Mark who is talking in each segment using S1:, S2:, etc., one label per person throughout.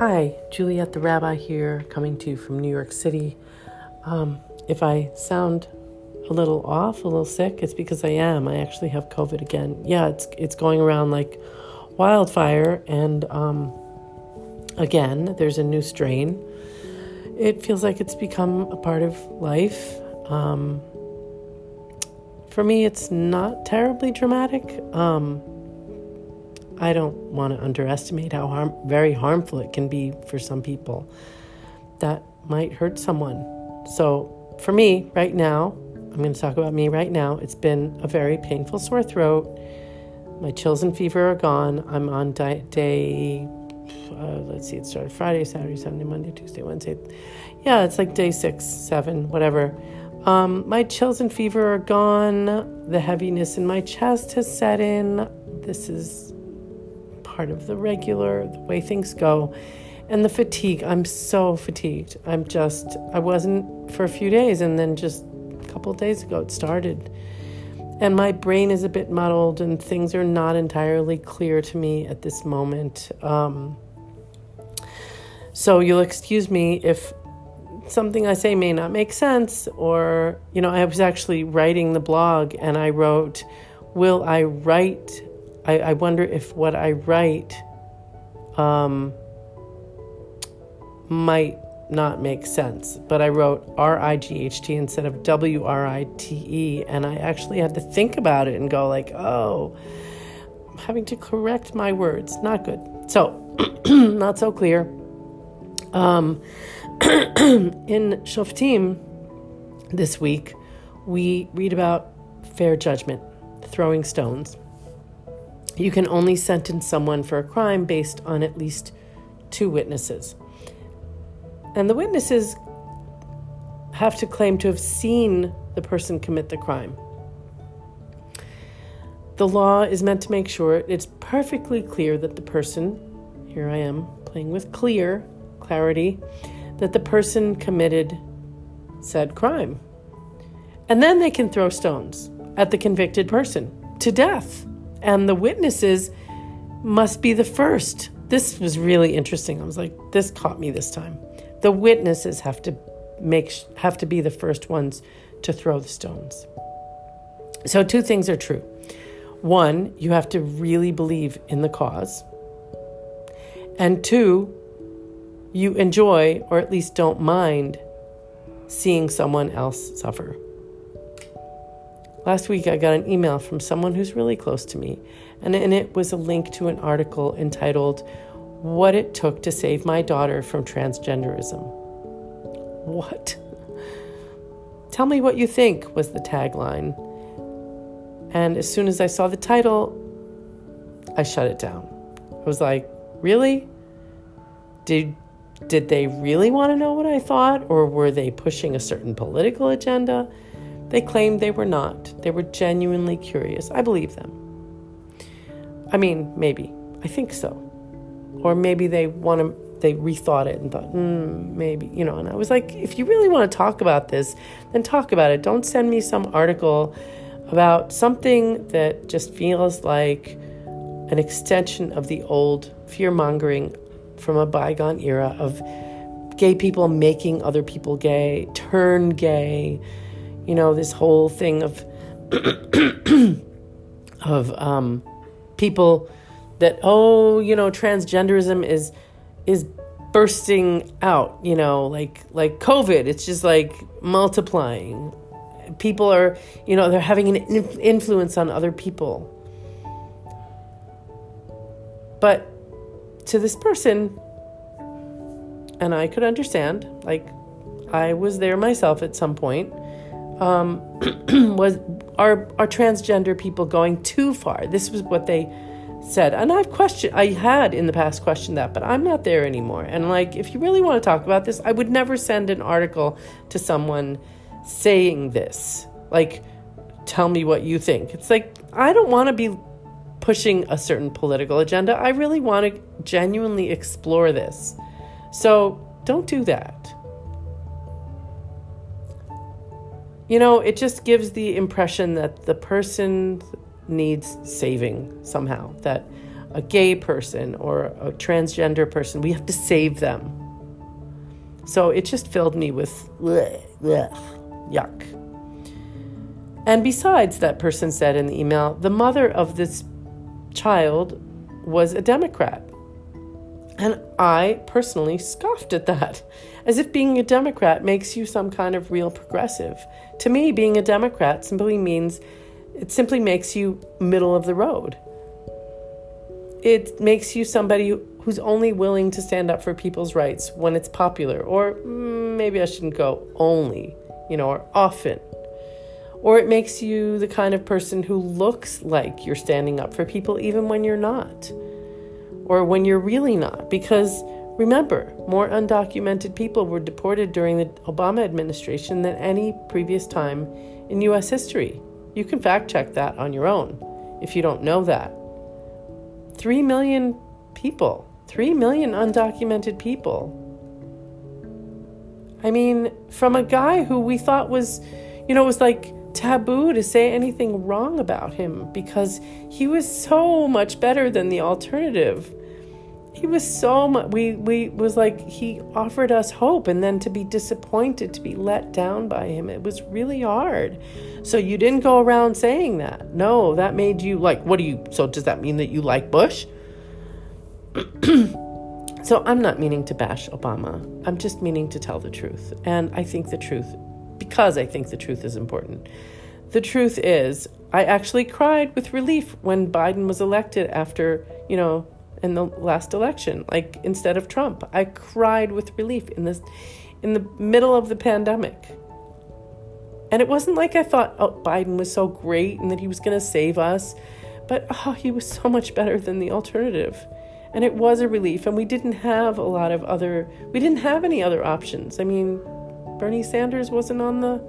S1: Hi, Juliet the Rabbi here, coming to you from New York City. Um, if I sound a little off, a little sick, it's because I am. I actually have COVID again. Yeah, it's it's going around like wildfire, and um, again, there's a new strain. It feels like it's become a part of life. Um, for me, it's not terribly dramatic. Um, I don't want to underestimate how harm, very harmful it can be for some people. That might hurt someone. So, for me, right now, I'm going to talk about me right now. It's been a very painful sore throat. My chills and fever are gone. I'm on di- day, uh, let's see, it started Friday, Saturday, Sunday, Monday, Tuesday, Wednesday. Yeah, it's like day six, seven, whatever. Um, my chills and fever are gone. The heaviness in my chest has set in. This is part of the regular, the way things go. And the fatigue, I'm so fatigued. I'm just, I wasn't for a few days, and then just a couple days ago it started. And my brain is a bit muddled, and things are not entirely clear to me at this moment. Um, so you'll excuse me if something I say may not make sense, or, you know, I was actually writing the blog and I wrote, Will I write I, I wonder if what I write um, might not make sense. But I wrote R I G H T instead of W R I T E, and I actually had to think about it and go like, oh, I'm having to correct my words. Not good. So, not so clear. Um, in Shoftim this week, we read about fair judgment, throwing stones. You can only sentence someone for a crime based on at least two witnesses. And the witnesses have to claim to have seen the person commit the crime. The law is meant to make sure it's perfectly clear that the person, here I am playing with clear, clarity, that the person committed said crime. And then they can throw stones at the convicted person to death and the witnesses must be the first. This was really interesting. I was like, this caught me this time. The witnesses have to make have to be the first ones to throw the stones. So two things are true. One, you have to really believe in the cause. And two, you enjoy or at least don't mind seeing someone else suffer. Last week, I got an email from someone who's really close to me, and in it was a link to an article entitled, What It Took to Save My Daughter from Transgenderism. What? Tell me what you think, was the tagline. And as soon as I saw the title, I shut it down. I was like, Really? Did did they really want to know what I thought, or were they pushing a certain political agenda? They claimed they were not. They were genuinely curious. I believe them. I mean, maybe. I think so. Or maybe they want to they rethought it and thought, mm, maybe, you know. And I was like, if you really want to talk about this, then talk about it. Don't send me some article about something that just feels like an extension of the old fear mongering from a bygone era of gay people making other people gay, turn gay, you know, this whole thing of of um, people that oh, you know, transgenderism is is bursting out, you know, like like COVID. It's just like multiplying. People are, you know, they're having an influence on other people. But to this person, and I could understand, like I was there myself at some point um, was are are transgender people going too far? This was what they said, and I've questioned. I had in the past questioned that, but I'm not there anymore. And like, if you really want to talk about this, I would never send an article to someone saying this. Like, tell me what you think. It's like I don't want to be pushing a certain political agenda. I really want to genuinely explore this. So don't do that. You know, it just gives the impression that the person needs saving somehow. That a gay person or a transgender person. We have to save them. So it just filled me with bleh, bleh, yuck. And besides, that person said in the email, the mother of this child was a Democrat. And I personally scoffed at that, as if being a Democrat makes you some kind of real progressive. To me, being a Democrat simply means it simply makes you middle of the road. It makes you somebody who's only willing to stand up for people's rights when it's popular, or mm, maybe I shouldn't go only, you know, or often. Or it makes you the kind of person who looks like you're standing up for people even when you're not, or when you're really not. Because remember, more undocumented people were deported during the Obama administration than any previous time in U.S. history. You can fact check that on your own if you don't know that. Three million people, three million undocumented people. I mean, from a guy who we thought was, you know, it was like taboo to say anything wrong about him because he was so much better than the alternative. He was so much we we was like he offered us hope and then to be disappointed, to be let down by him. It was really hard. So you didn't go around saying that. No, that made you like what do you so does that mean that you like Bush? so I'm not meaning to bash Obama. I'm just meaning to tell the truth. And I think the truth because I think the truth is important. The truth is, I actually cried with relief when Biden was elected after, you know, in the last election, like instead of Trump. I cried with relief in this in the middle of the pandemic. And it wasn't like I thought, oh, Biden was so great and that he was going to save us, but oh, he was so much better than the alternative. And it was a relief. And we didn't have a lot of other, we didn't have any other options. I mean, Bernie Sanders wasn't on the,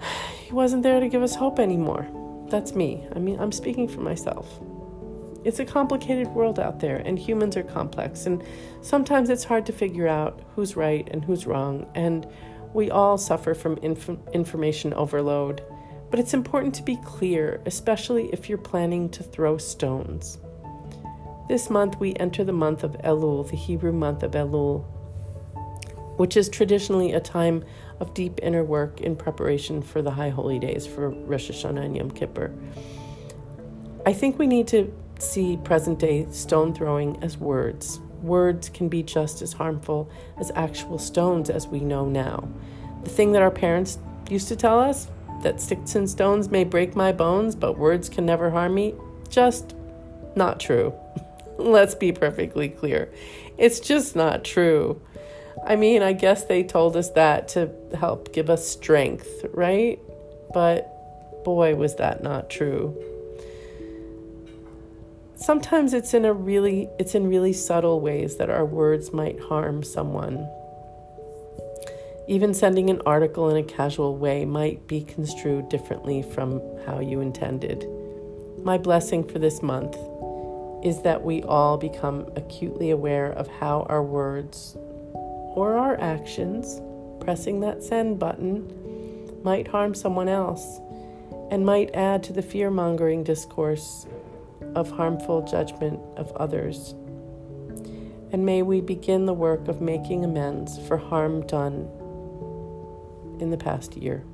S1: he wasn't there to give us hope anymore. That's me. I mean, I'm speaking for myself. It's a complicated world out there, and humans are complex, and sometimes it's hard to figure out who's right and who's wrong. And we all suffer from inf- information overload, but it's important to be clear, especially if you're planning to throw stones. This month, we enter the month of Elul, the Hebrew month of Elul, which is traditionally a time of deep inner work in preparation for the high holy days for Rosh Hashanah and Yom Kippur. I think we need to see present day stone throwing as words, words can be just as harmful as actual stones as we know now. The thing that our parents used to tell us, that sticks and stones may break my bones, but words can never harm me, just not true. Let's be perfectly clear. It's just not true. I mean, I guess they told us that to help give us strength, right? But boy, was that not true sometimes it's in a really it's in really subtle ways that our words might harm someone. Even sending an article in a casual way might be construed differently from how you intended. My blessing for this month is that we all become acutely aware of how our words or our actions pressing that send button might harm someone else and might add to the fear mongering discourse of harmful judgment of others. And may we begin the work of making amends for harm done in the past year.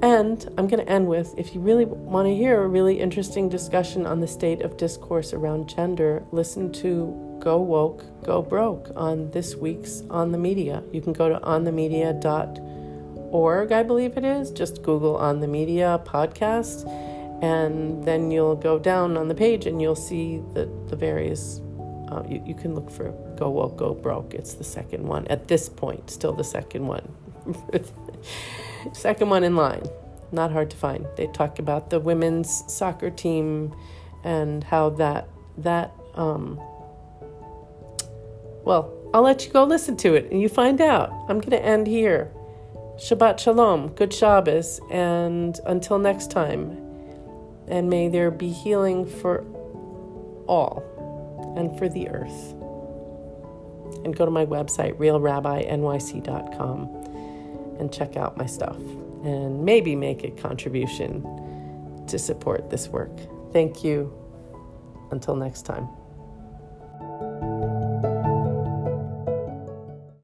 S1: And I'm going to end with if you really want to hear a really interesting discussion on the state of discourse around gender, listen to Go Woke, Go Broke on this week's On the Media. You can go to onthemedia.com org, I believe it is. Just Google on the media podcast, and then you'll go down on the page and you'll see the, the various. Uh, you, you can look for Go Woke, Go Broke. It's the second one at this point, still the second one. second one in line. Not hard to find. They talk about the women's soccer team and how that that um, well, I'll let you go listen to it and you find out. I'm going to end here. Shabbat Shalom, good Shabbos, and until next time, and may there be healing for all and for the earth. And go to my website, realrabbinyc.com, and check out my stuff and maybe make a contribution to support this work. Thank you. Until next time.